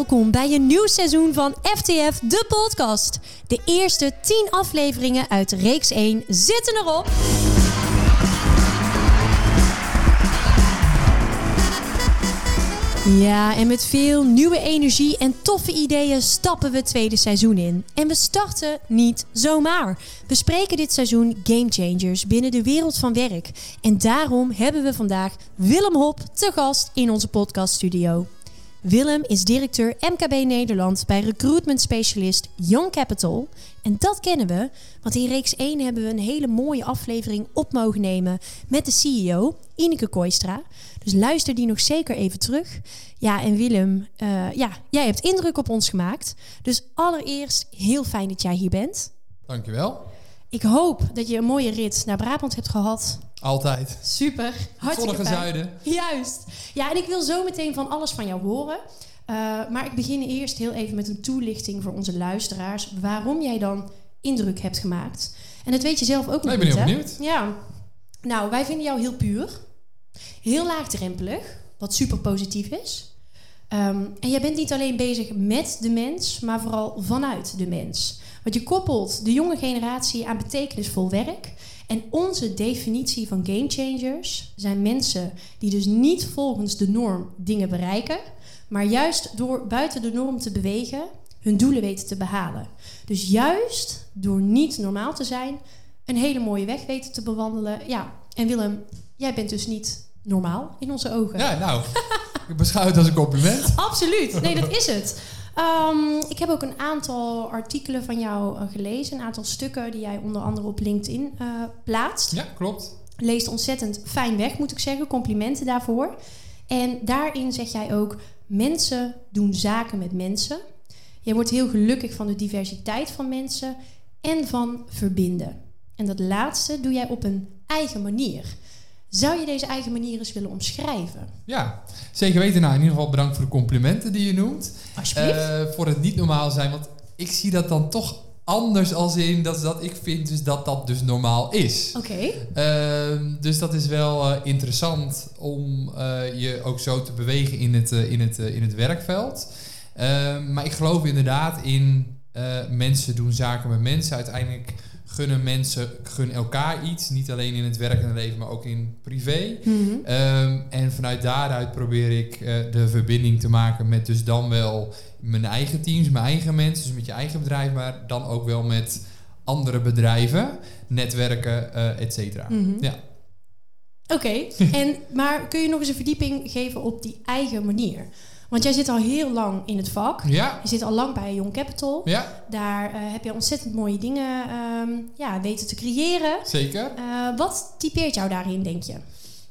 welkom bij een nieuw seizoen van FTF, de podcast. De eerste 10 afleveringen uit reeks 1 zitten erop. Ja, en met veel nieuwe energie en toffe ideeën stappen we het tweede seizoen in. En we starten niet zomaar. We spreken dit seizoen game changers binnen de wereld van werk. En daarom hebben we vandaag Willem Hop te gast in onze podcaststudio. Willem is directeur MKB Nederland bij recruitment specialist Young Capital. En dat kennen we, want in reeks 1 hebben we een hele mooie aflevering op mogen nemen met de CEO, Ineke Kooistra. Dus luister die nog zeker even terug. Ja, en Willem, eh, ja, jij hebt indruk op ons gemaakt. Dus allereerst heel fijn dat jij hier bent. Dankjewel. Ik hoop dat je een mooie rit naar Brabant hebt gehad. Altijd. Super. Hartstikke Zonnige zuiden. Juist. Ja, en ik wil zo meteen van alles van jou horen. Uh, maar ik begin eerst heel even met een toelichting voor onze luisteraars. Waarom jij dan indruk hebt gemaakt. En dat weet je zelf ook nog Nee, ik ben niet, heel hè? benieuwd. Ja. Nou, wij vinden jou heel puur. Heel laagdrempelig. Wat super positief is. Um, en jij bent niet alleen bezig met de mens, maar vooral vanuit de mens. Want je koppelt de jonge generatie aan betekenisvol werk. En onze definitie van gamechangers zijn mensen die dus niet volgens de norm dingen bereiken, maar juist door buiten de norm te bewegen hun doelen weten te behalen. Dus juist door niet normaal te zijn, een hele mooie weg weten te bewandelen. Ja, en Willem, jij bent dus niet normaal in onze ogen. Ja, nou, ik beschouw het als een compliment. Absoluut, nee, dat is het. Um, ik heb ook een aantal artikelen van jou uh, gelezen, een aantal stukken die jij onder andere op LinkedIn uh, plaatst. Ja, klopt. Leest ontzettend fijn weg, moet ik zeggen. Complimenten daarvoor. En daarin zeg jij ook: mensen doen zaken met mensen. Jij wordt heel gelukkig van de diversiteit van mensen en van verbinden. En dat laatste doe jij op een eigen manier. Zou je deze eigen manier eens willen omschrijven? Ja, zeker weten. Nou, in ieder geval bedankt voor de complimenten die je noemt. Alsjeblieft. Uh, voor het niet normaal zijn, want ik zie dat dan toch anders als in dat, dat ik vind dus dat dat dus normaal is. Oké. Okay. Uh, dus dat is wel uh, interessant om uh, je ook zo te bewegen in het, in het, in het werkveld. Ehm, maar ik geloof inderdaad in mensen doen zaken met mensen. Uiteindelijk gunnen mensen gunnen elkaar iets. Niet alleen in het werkende leven, maar ook in privé. Mhm. Mm -hmm. um, en vanuit daaruit probeer ik uh, de verbinding te maken met dus dan wel mijn eigen teams, mijn eigen mensen, dus met je eigen bedrijf, maar dan ook wel met andere bedrijven, netwerken, uh, et cetera. Mm -hmm. Ja. Oké, okay. en maar kun je nog eens een verdieping geven op die eigen manier? Want jij zit al heel lang in het vak. Ja. Je zit al lang bij Young Capital. Ja. Daar uh, heb je ontzettend mooie dingen um, ja, weten te creëren. Zeker. Uh, wat typeert jou daarin, denk je?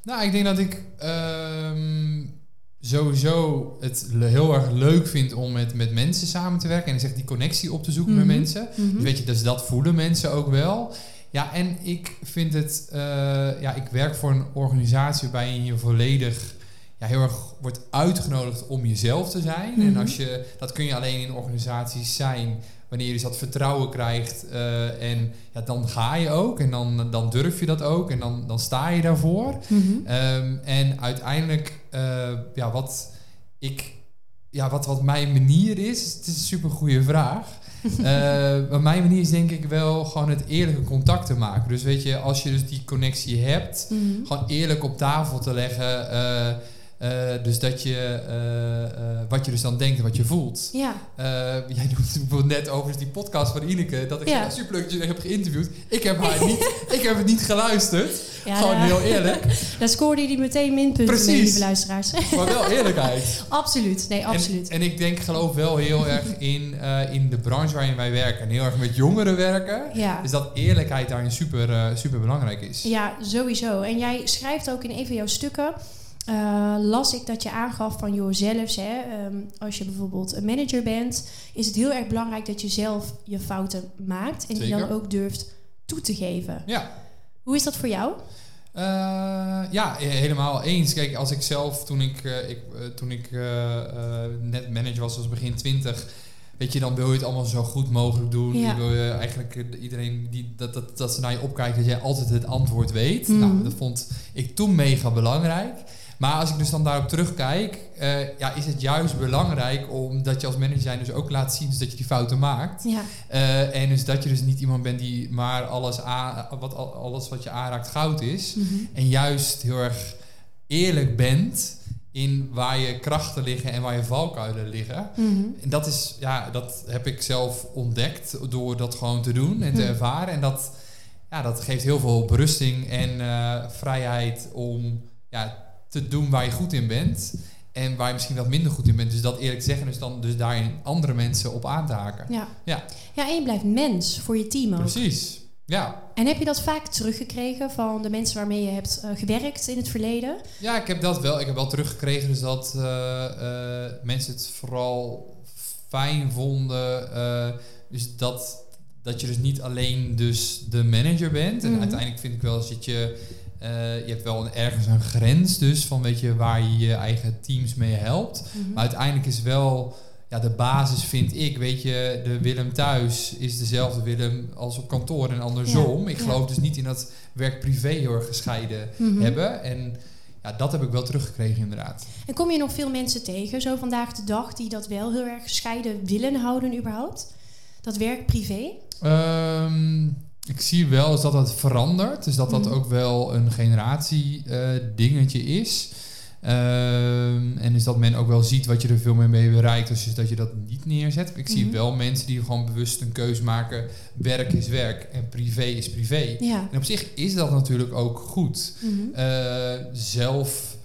Nou, ik denk dat ik um, sowieso het heel erg leuk vind om met, met mensen samen te werken. En zeg die connectie op te zoeken Mhm. mm -hmm. met mensen. Mm -hmm. dus weet je, dus dat voelen mensen ook wel. Ja, en ik vind het... Uh, ja, ik werk voor een organisatie waarin je volledig ja, heel erg wordt uitgenodigd om jezelf te zijn. Mhm. En als je, dat kun je alleen in organisaties zijn wanneer je dus dat vertrouwen krijgt. Uh, en ja, dan ga je ook. En dan, dan durf je dat ook. En dan, dan sta je daarvoor. Mhm. Um, en uiteindelijk, uh, ja, wat ik. Ja, wat, wat mijn manier is, het is een super goede vraag. uh, maar mijn manier is denk ik wel gewoon het eerlijke contact te maken. Dus weet je, als je dus die connectie hebt, Mhm. gewoon eerlijk op tafel te leggen. Uh, uh, dus dat je, uh, uh, wat je dus dan denkt en wat je voelt. Ja. jij noemt bijvoorbeeld net over die podcast van Ineke. Dat ik Ja. ja. super leuk dat je hebt geïnterviewd. Ik heb haar niet, ik heb het niet geluisterd. Ja, Gewoon heel eerlijk. Daar scoorde hij meteen minpunten mee, Precies. lieve luisteraars. Maar wel eerlijkheid. absoluut, nee, absoluut. En, en ik denk, geloof wel heel erg in, in de branche waarin wij werken. En heel erg met jongeren werken. ja. Dus dat eerlijkheid daarin super, super belangrijk is. Ja, sowieso. En jij schrijft ook in een van jouw stukken. Eh, las ik dat je aangaf van joh, zelfs, hè, ehm, als je bijvoorbeeld een manager bent, is het heel erg belangrijk dat je zelf je fouten maakt en die Zeker. dan ook durft toe te geven. Ja. Hoe is dat voor jou? Uh, ja, helemaal eens. Kijk, als ik zelf, toen ik, uh, ik, toen ik net manager was, als begin twintig... Weet je, dan wil je het allemaal zo goed mogelijk doen. Ja. Je wil je eigenlijk iedereen die, dat, dat, dat ze naar je opkijken, dat jij altijd het antwoord weet. Mhm. Nou, dat vond ik toen mega belangrijk. Maar als ik dus dan daarop terugkijk, eh, ja, is het juist belangrijk omdat je als manager zijn dus ook laat zien dus dat je die fouten maakt. Ja. Eh, en dus dat je dus niet iemand bent die maar alles, wat, al- alles wat je aanraakt goud is. Mhm. En juist heel erg eerlijk bent in waar je krachten liggen en waar je valkuilen liggen. Mhm. En dat is, ja, dat heb ik zelf ontdekt door dat gewoon te doen en te Hm. ervaren. En dat, ja, dat geeft heel veel berusting en eh, vrijheid om ja, te doen waar je goed in bent. En waar je misschien wat minder goed in bent. Dus dat eerlijk zeggen, dus dan dus daarin andere mensen op aan te haken. Ja. Ja. ja, en je blijft mens voor je team ook. Precies. Ja. En heb je dat vaak teruggekregen van de mensen waarmee je hebt eh, gewerkt in het verleden? ja, ik heb dat wel. Ik heb wel teruggekregen dus dat eh, eh, mensen het vooral fijn vonden. dus dat, dat je dus niet alleen dus de manager bent. En Mhm. uiteindelijk vind ik wel dat je... eh, je hebt wel een, ergens een grens dus van weet je, waar je je eigen teams mee helpt. Mhm. Maar uiteindelijk is wel ja, de basis, vind ik, weet je, de Willem thuis is dezelfde Willem als op kantoor en andersom. Ja, ik ja. geloof dus niet in dat werk-privé heel erg gescheiden Mhm. hebben. En ja, dat heb ik wel teruggekregen inderdaad. En kom je nog veel mensen tegen, zo vandaag de dag, die dat wel heel erg gescheiden willen houden überhaupt? Dat werk privé? Ik zie wel eens dat dat verandert. Dus dat dat Mhm. ook wel een generatie eh, dingetje is. Ehm, en is dat men ook wel ziet wat je er veel meer mee bereikt. Dus dat je dat niet neerzet. Ik zie Mhm. wel mensen die gewoon bewust een keuze maken. Werk is werk en privé is privé. Ja. En op zich is dat natuurlijk ook goed. Mhm. Eh, zelf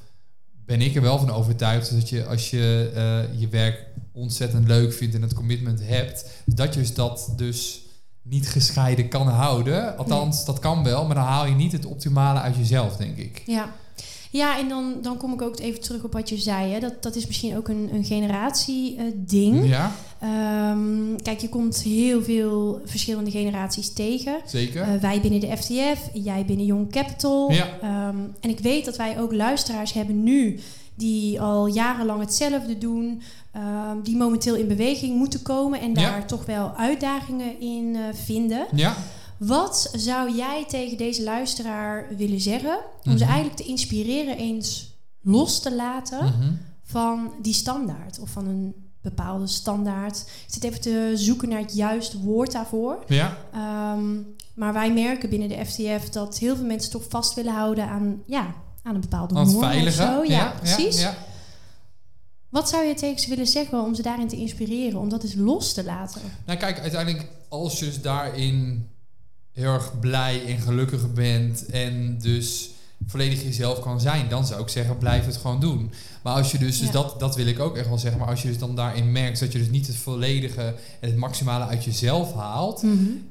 ben ik er wel van overtuigd dat je als je eh, je werk ontzettend leuk vindt en het commitment hebt, dat je dus dat dus niet gescheiden kan houden. Althans, dat kan wel, maar dan haal je niet het optimale uit jezelf, denk ik. Ja. Ja, en dan, dan kom ik ook even terug op wat je zei. Hè. Dat, dat is misschien ook een, een generatie-ding. Ja, kijk, je komt heel veel verschillende generaties tegen. zeker. Eh, wij binnen de FTF, jij binnen Young Capital. Ja. Ehm, en ik weet dat wij ook luisteraars hebben nu die al jarenlang hetzelfde doen, ehm, die momenteel in beweging moeten komen en Ja. daar toch wel uitdagingen in eh, vinden. ja, Wat zou jij tegen deze luisteraar willen zeggen om ze Mhm. eigenlijk te inspireren eens los te laten Mhm. van die standaard of van een bepaalde standaard? Ik zit even te zoeken naar het juiste woord daarvoor. ja, Ehm, maar wij merken binnen de FTF dat heel veel mensen toch vast willen houden aan, ja, aan een bepaalde norm of zo. Ja, precies. Ja, Wat zou je tegen ze willen zeggen om ze daarin te inspireren, om dat eens los te laten? Nou kijk, uiteindelijk als je dus daarin heel erg blij en gelukkig bent en dus volledig jezelf kan zijn, dan zou ik zeggen blijf het gewoon doen. Maar als je dus, dus Ja. dat, dat wil ik ook echt wel zeggen, maar als je dus dan daarin merkt dat je dus niet het volledige en het maximale uit jezelf haalt,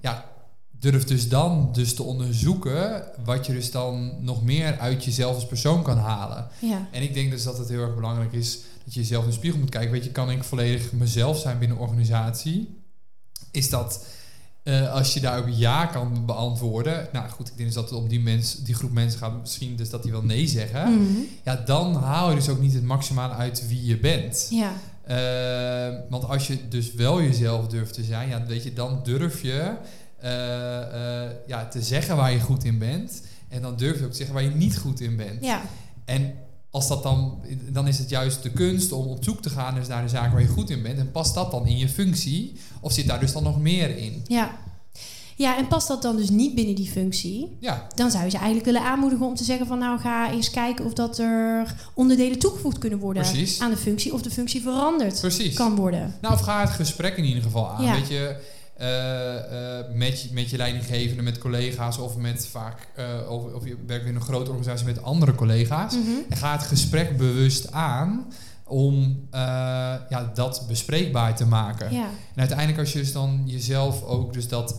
ja, durf dus dan dus te onderzoeken wat je dus dan nog meer uit jezelf als persoon kan halen. Ja, En ik denk dus dat het heel erg belangrijk is dat je jezelf in de spiegel moet kijken. Weet je, kan ik volledig mezelf zijn binnen een organisatie? Is dat eh, als je daarop ja kan beantwoorden? Nou goed, ik denk dus dat het om die, mens, die groep mensen gaat misschien dus dat die wel nee zeggen. Mhm. Ja, dan haal je dus ook niet het maximale uit wie je bent. ja. Eh, want als je dus wel jezelf durft te zijn, ja, weet je, dan durf je eh, ja, te zeggen waar je goed in bent. En dan durf je ook te zeggen waar je niet goed in bent. ja. En als dat dan, dan is het juist de kunst om op zoek te gaan dus naar de zaken waar je goed in bent. En past dat dan in je functie? Of zit daar dus dan nog meer in? Ja. Ja, en past dat dan dus niet binnen die functie? Ja, Dan zou je ze eigenlijk willen aanmoedigen om te zeggen van nou ga eens kijken of dat er onderdelen toegevoegd kunnen worden Precies. aan de functie of de functie veranderd precies. kan worden. Nou, of ga het gesprek in ieder geval aan. Ja. Weet je, met, je, met je leidinggevende, met collega's of met vaak, eh, of, of je werkt in een grote organisatie met andere collega's. Mhm. En ga het gesprek bewust aan om eh, ja, dat bespreekbaar te maken. Ja, En uiteindelijk als je dus dan jezelf ook dus dat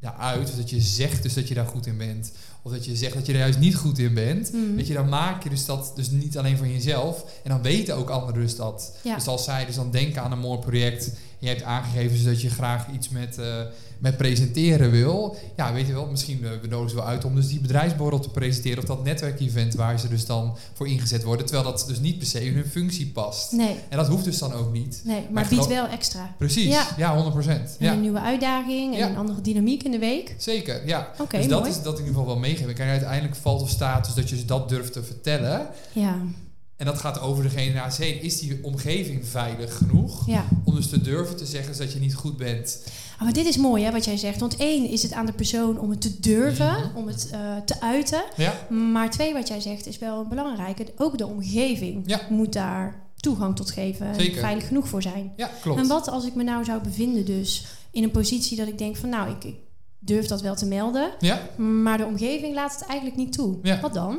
ja, uit, of dat je zegt dus dat je daar goed in bent, of dat je zegt dat je er juist niet goed in bent, Mhm. weet je, dan maak je dus dat dus niet alleen van jezelf, en dan weten ook anderen dus dat. Ja. Dus als zij dus dan denken aan een mooi project, je hebt aangegeven dus dat je graag iets met, eh, met presenteren wil, ja, weet je wel, misschien eh, we nodigen ze wel uit om dus die bedrijfsborrel te presenteren, of dat netwerkevent waar ze dus dan voor ingezet worden, terwijl dat dus niet per se in hun functie past. nee, En dat hoeft dus dan ook niet. nee, maar Maar biedt wel extra. Precies, Ja. ja, 100%. En Ja. een nieuwe uitdaging en Ja. een andere dynamiek in de week. Zeker, ja. Oké, dus dat mooi. is dat in ieder geval wel meegeven. Kijk, uiteindelijk valt of staat dus dat je dat durft te vertellen. Ja, En dat gaat over de generatie heen. Is die omgeving veilig genoeg Ja. om dus te durven te zeggen dat je niet goed bent? Ah, maar dit is mooi hè, wat jij zegt. Want één is het aan de persoon om het te durven, Mhm. om het eh, te uiten. Ja, Maar twee, wat jij zegt, is wel een belangrijke. Ook de omgeving Ja. moet daar toegang tot geven. En Zeker. veilig genoeg voor zijn. ja klopt. En wat als ik me nou zou bevinden dus in een positie dat ik denk van... nou, ik, ik durf dat wel te melden. Ja, Maar de omgeving laat het eigenlijk niet toe. Ja. Wat dan?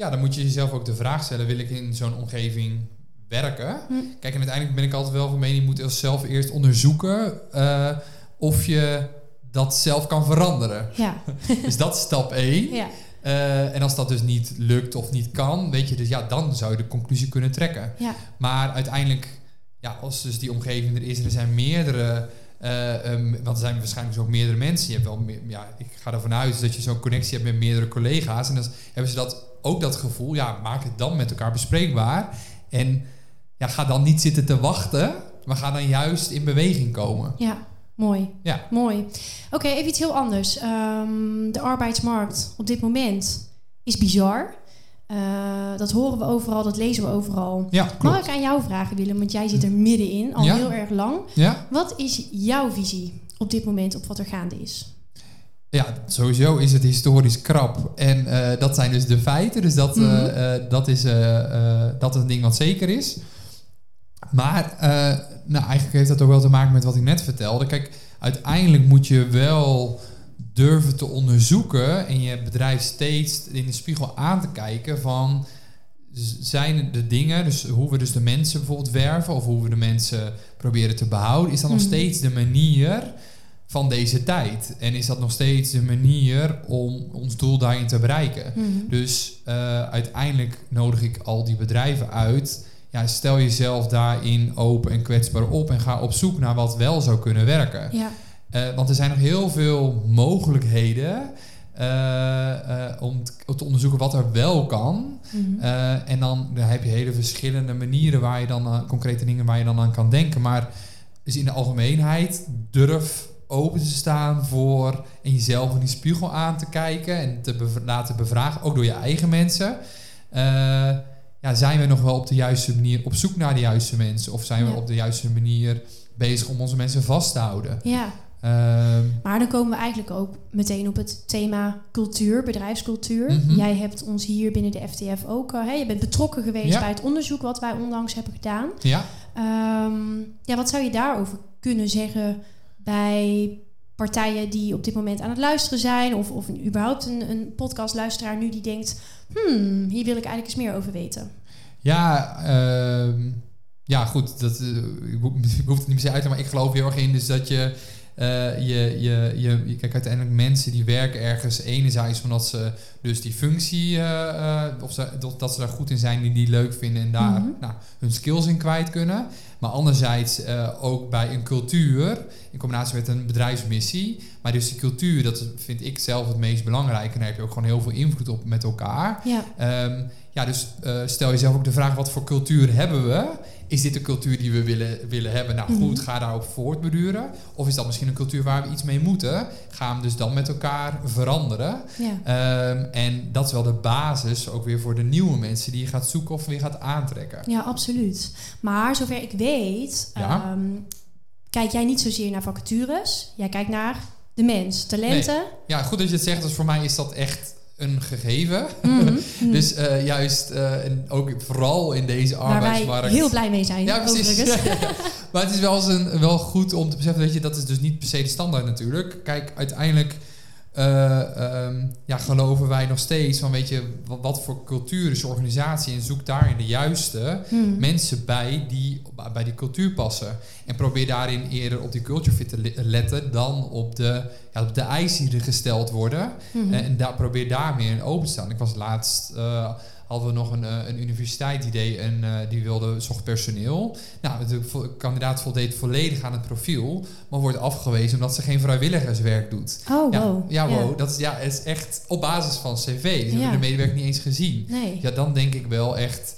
Ja, dan moet je jezelf ook de vraag stellen: wil ik in zo'n omgeving werken? Hm. Kijk, en uiteindelijk ben ik altijd wel van mening: je moet zelf eerst onderzoeken eh, of je dat zelf kan veranderen. Ja, dus dat is stap 1. ja, Eh, en als dat dus niet lukt of niet kan, weet je, dus ja, dan zou je de conclusie kunnen trekken. ja. Maar uiteindelijk, ja, als dus die omgeving er is en er zijn meerdere, eh, ehm, want er zijn waarschijnlijk dus ook meerdere mensen. Je hebt wel meer, ja, ik ga ervan uit dat je zo'n connectie hebt met meerdere collega's. En dan hebben ze dat ook dat gevoel, ja, maak het dan met elkaar bespreekbaar. En ja, ga dan niet zitten te wachten, maar ga dan juist in beweging komen. ja. Mooi. Ja. Mooi. Oké, even iets heel anders. Ehm, de arbeidsmarkt op dit moment is bizar. Eh, dat horen we overal, dat lezen we overal. Ja, Mag ik aan jou vragen, Willem? Want jij zit er middenin, al Ja. heel erg lang. Ja? Wat is jouw visie op dit moment op wat er gaande is? Ja, sowieso is het historisch krap. En eh, dat zijn dus de feiten. Dus dat, eh, Mhm. eh, dat, is, dat is een ding wat zeker is. Maar nou, eigenlijk heeft dat ook wel te maken met wat ik net vertelde. Kijk, uiteindelijk moet je wel durven te onderzoeken en je bedrijf steeds in de spiegel aan te kijken van zijn de dingen, dus hoe we dus de mensen bijvoorbeeld werven of hoe we de mensen proberen te behouden, is dat nog Mhm. steeds de manier van deze tijd? En is dat nog steeds de manier om ons doel daarin te bereiken? Mhm. Dus eh, uiteindelijk nodig ik al die bedrijven uit. Ja, stel jezelf daarin open en kwetsbaar op en ga op zoek naar wat wel zou kunnen werken. Ja, Eh, want er zijn nog heel veel mogelijkheden eh, om te onderzoeken wat er wel kan. Mhm. En dan, dan heb je hele verschillende manieren waar je dan aan, concrete dingen waar je dan aan kan denken. Maar dus in de algemeenheid durf open te staan voor en jezelf in die spiegel aan te kijken en te bev- laten bevragen, ook door je eigen mensen. Eh, ja, zijn we nog wel op de juiste manier op zoek naar de juiste mensen? Of zijn we op de juiste manier bezig om onze mensen vast te houden? ja. Ehm, Maar dan komen we eigenlijk ook meteen op het thema cultuur, bedrijfscultuur. Mhm. Jij hebt ons hier binnen de FTF ook, hè, je bent betrokken geweest Ja. bij het onderzoek wat wij onlangs hebben gedaan. ja. Ehm, ja, wat zou je daarover kunnen zeggen bij partijen die op dit moment aan het luisteren zijn, of, of überhaupt een, een podcastluisteraar nu die denkt, hmm, hier wil ik eigenlijk eens meer over weten. Ja, ehm, ja, goed. Dat, eh, ik, hoef, het niet se uit te maar ik geloof heel erg in dus dat je, eh, je, je, je, je- Kijk, uiteindelijk mensen die werken ergens enerzijds omdat ze dus die functie, eh, of ze, dat, dat ze daar goed in zijn, die die leuk vinden en daar Mhm. nou, hun skills in kwijt kunnen. Maar anderzijds eh, ook bij een cultuur, in combinatie met een bedrijfsmissie. Maar dus die cultuur, dat vind ik zelf het meest belangrijke. En daar heb je ook gewoon heel veel invloed op met elkaar. Ja, Ehm, ja, dus eh, stel jezelf ook de vraag: wat voor cultuur hebben we? Is dit de cultuur die we willen, willen hebben? Nou Mhm. goed, ga daarop voortbeduren. Of is dat misschien een cultuur waar we iets mee moeten? Ga hem dus dan met elkaar veranderen. ja. Ehm, en dat is wel de basis ook weer voor de nieuwe mensen die je gaat zoeken of weer gaat aantrekken. Ja, absoluut. Maar zover ik weet, Ja. ehm, kijk jij niet zozeer naar vacatures. Jij kijkt naar de mens, talenten. Ja, goed dat je het zegt. Dus voor mij is dat echt een gegeven. Mhm, mhm. Dus eh, juist, eh, en ook vooral in deze Waar wij arbeidsmarkt. heel blij mee zijn. Ja, precies. Ja, ja. Maar het is wel, eens een, wel goed om te beseffen dat je dat is dus niet per se de standaard natuurlijk. Kijk, uiteindelijk eh, ehm, ja, geloven wij nog steeds van weet je wat, wat voor cultuur is je organisatie en zoek daarin de juiste Mhm. mensen bij die bij die cultuur passen. En probeer daarin eerder op die culture fit te le- letten dan op de, ja, op de eisen die er gesteld worden. Mhm. En daar probeer daar meer in open te staan. Ik was laatst, eh, hadden we nog een, eh, een universiteit die deed en eh, die wilde, zocht personeel. Nou, de vo- kandidaat voldeed volledig aan het profiel, maar wordt afgewezen omdat ze geen vrijwilligerswerk doet. Oh, Ja, wow. ja, wow. Dat is, ja, is echt op basis van cv. Ze Ja. hebben de medewerker niet eens gezien. Nee. Ja, dan denk ik wel echt...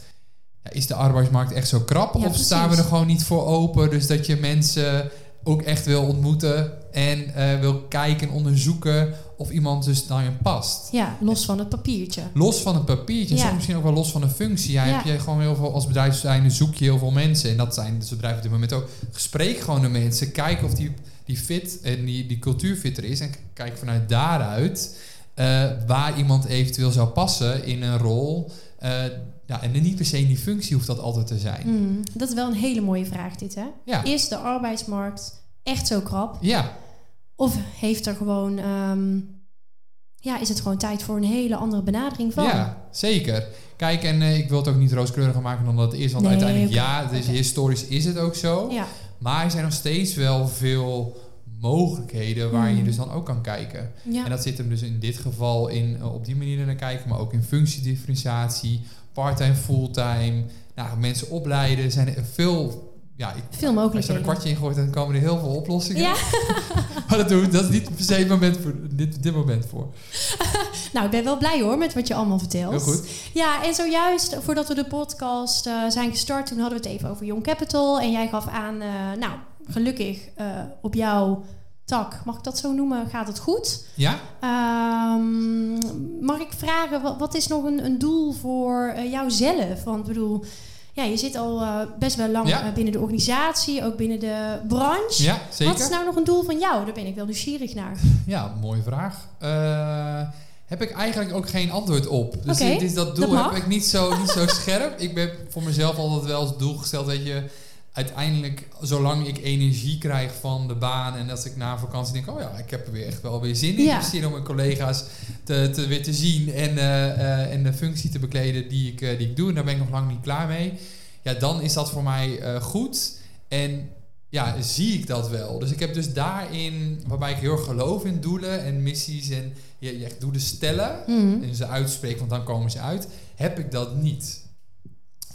Ja, is de arbeidsmarkt echt zo krap? Of staan we er gewoon niet voor open? Dus dat je mensen ook echt wil ontmoeten en eh, wil kijken en onderzoeken of iemand dus naar je past. Ja, los van het papiertje. Los van het papiertje, Ja. soms misschien ook wel los van de functie. Ja, Ja. heb je gewoon heel veel als bedrijf zijn, zoek je heel veel mensen. En dat zijn dus bedrijven op dit moment ook. Gespreek gewoon de mensen, kijk of die, die fit en die, die cultuurfit er is. En kijk vanuit daaruit eh, waar iemand eventueel zou passen in een rol. Eh, ja, en niet per se in die functie hoeft dat altijd te zijn. Hmm, dat is wel een hele mooie vraag dit, hè? Ja. Is de arbeidsmarkt echt zo krap? Ja, Of heeft er gewoon... ehm, ja, is het gewoon tijd voor een hele andere benadering van? Ja, zeker. Kijk, en eh, ik wil het ook niet rooskleuriger maken dan dat het is. Want Nee, uiteindelijk, ja, dus historisch is het ook zo. Ja. Maar er zijn nog steeds wel veel mogelijkheden waar je Hmm. dus dan ook kan kijken. Ja. En dat zit hem dus in dit geval in eh, op die manier er naar kijken, maar ook in functiedifferentiatie, part-time, fulltime. Nou, mensen opleiden, er zijn er veel. Ja, ik, Veel als je er een kwartje in gooit, dan komen er heel veel oplossingen. Ja. maar dat, doe, dat is niet per se het moment voor, dit, dit moment voor. Nou, ik ben wel blij hoor met wat je allemaal vertelt. Heel goed. Ja, en zojuist voordat we de podcast eh, zijn gestart, toen hadden we het even over Young Capital. En jij gaf aan, eh, nou, gelukkig eh, op jouw tak, mag ik dat zo noemen, gaat het goed. Ja? Ehm, mag ik vragen, wat, wat is nog een, een doel voor eh, jouzelf? Want ik bedoel, ja, je zit al eh, best wel lang Ja. eh, binnen de organisatie, ook binnen de branche. Ja, zeker. Wat is nou nog een doel van jou? Daar ben ik wel nieuwsgierig naar. Ja, mooie vraag. Heb ik eigenlijk ook geen antwoord op. Dus Oké, dit is dat doel dat heb ik niet zo, niet zo scherp. Ik ben voor mezelf altijd wel als doel gesteld dat je uiteindelijk, zolang ik energie krijg van de baan en als ik na vakantie denk, oh ja, ik heb er weer echt wel weer zin in. Ja. Ik heb zin om mijn collega's te, te, weer te zien en, eh, eh, en de functie te bekleden die ik, eh, die ik doe. En daar ben ik nog lang niet klaar mee. Ja, dan is dat voor mij goed. En ja, zie ik dat wel. Dus ik heb dus daarin, waarbij ik heel erg geloof in doelen en missies en je, je echt doelen stellen Mhm. en ze uitspreken, want dan komen ze uit, heb ik dat niet.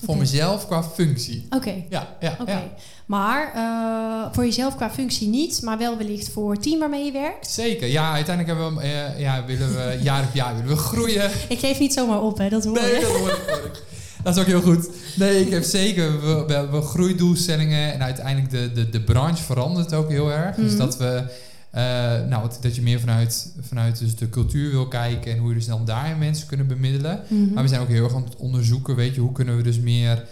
Voor mezelf qua functie. Oké. Ja, ja, Oké, ja. maar eh, voor jezelf qua functie niet, maar wel wellicht voor het team waarmee je werkt. Zeker. Ja, uiteindelijk hebben we, eh, ja, willen we jaar op jaar willen we groeien. Ik geef niet zomaar op, hè, dat hoor Nee, dat hoor ik. Dat is ook heel goed. Nee, ik heb zeker, we, we groeidoelstellingen en uiteindelijk de, de, de branche verandert ook heel erg. Dus Mhm. dat we, eh, nou, dat- je meer vanuit, vanuit dus de cultuur wil kijken en hoe je dus dan daarin mensen kunnen bemiddelen. Mhm. Maar we zijn ook heel erg aan het onderzoeken, weet je, hoe kunnen we dus meer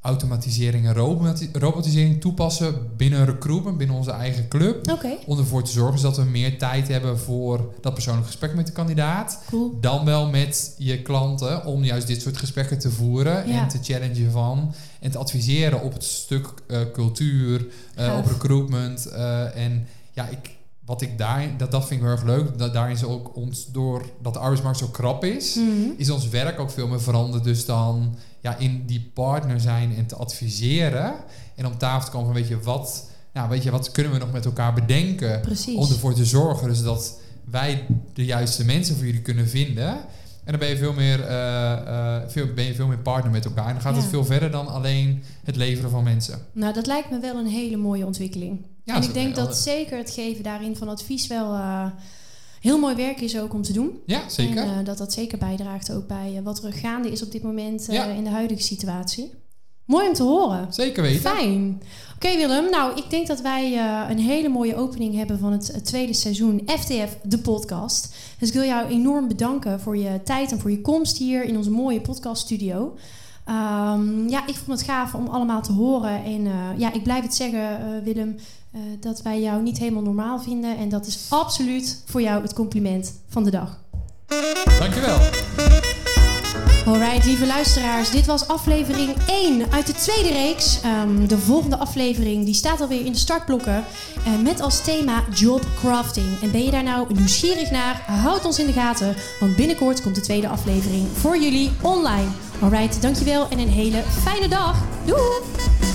automatisering en roboti- robotisering toepassen binnen recruitment, binnen onze eigen club. Om ervoor te zorgen dat we meer tijd hebben voor dat persoonlijk gesprek met de kandidaat. cool. Dan wel met je klanten om juist dit soort gesprekken te voeren Ja. en te challengen van. En te adviseren op het stuk eh, cultuur, eh, op recruitment. en ja, ik, wat ik daarin, dat, dat vind ik heel erg leuk. Dat, daarin is ook ons, door dat de arbeidsmarkt zo krap is, Mhm. is ons werk ook veel meer veranderd. Dus dan ja, in die partner zijn en te adviseren. En om tafel te komen van weet je wat, nou, weet je, wat kunnen we nog met elkaar bedenken Precies. om ervoor te zorgen dus dat wij de juiste mensen voor jullie kunnen vinden. En dan ben je veel meer, eh, eh, veel, ben je veel meer partner met elkaar. En dan gaat het veel verder dan alleen het leveren van mensen. Nou, dat lijkt me wel een hele mooie ontwikkeling. Ja, en ik denk dat zeker het geven daarin van advies wel eh, heel mooi werk is ook om te doen. Ja, zeker. En eh, dat dat zeker bijdraagt ook bij eh, wat er gaande is op dit moment Ja. in de huidige situatie. Mooi om te horen. zeker weten. Fijn. Oké Willem, nou ik denk dat wij een hele mooie opening hebben van het, tweede seizoen FTF, de podcast. Dus ik wil jou enorm bedanken voor je tijd en voor je komst hier in onze mooie podcaststudio. Ehm, ja, ik vond het gaaf om allemaal te horen. En ja, ik blijf het zeggen, Willem, eh, dat wij jou niet helemaal normaal vinden. En dat is absoluut voor jou het compliment van de dag. Dankjewel. Alright, lieve luisteraars, dit was aflevering 1 uit de tweede reeks. Ehm, de volgende aflevering die staat alweer in de startblokken eh, met als thema job crafting. En ben je daar nou nieuwsgierig naar? Houd ons in de gaten, want binnenkort komt de tweede aflevering voor jullie online. Alright, dankjewel en een hele fijne dag. Doei!